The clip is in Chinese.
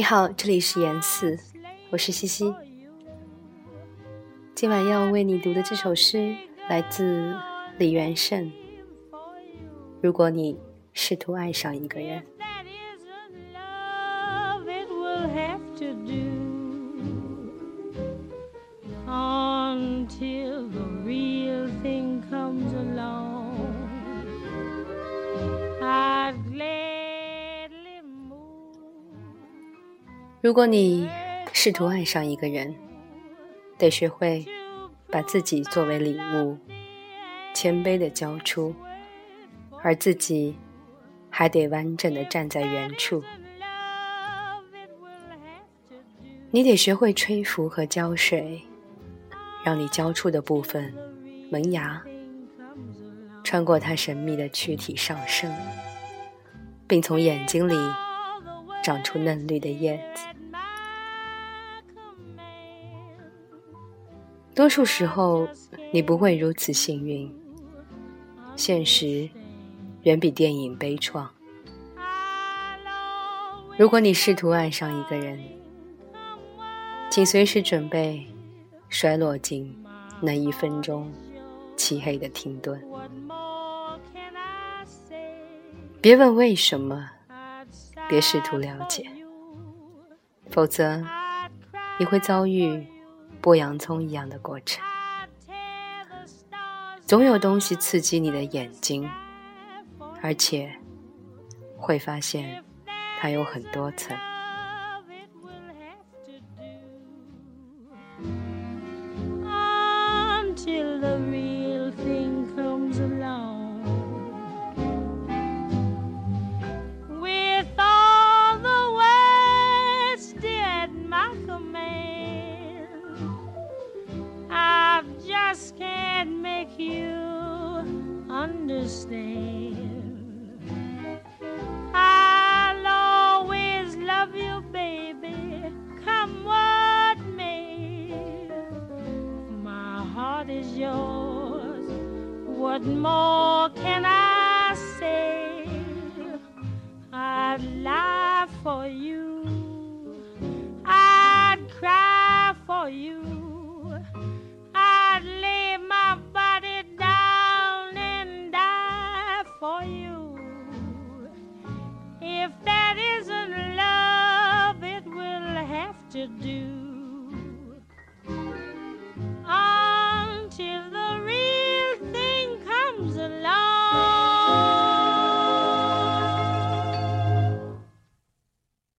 你好，这里是言四，我是西西。今晚要为你读的这首诗来自李元胜。如果你试图爱上一个人。如果你试图爱上一个人，得学会把自己作为礼物，谦卑的交出，而自己还得完整的站在原处。你得学会吹拂和浇水，让你交出的部分萌芽，穿过它神秘的躯体上升，并从眼睛里长出嫩绿的叶子。多数时候，你不会如此幸运。现实远比电影悲怆。如果你试图爱上一个人，请随时准备摔落进那一分钟漆黑的停顿。别问为什么，别试图了解，否则你会遭遇。剥洋葱一样的过程，总有东西刺激你的眼睛，而且会发现它有很多层。I'll always love you, baby. Come what may. My heart is yours. What more can I say? I'd lie for you. I'd cry for you. to do.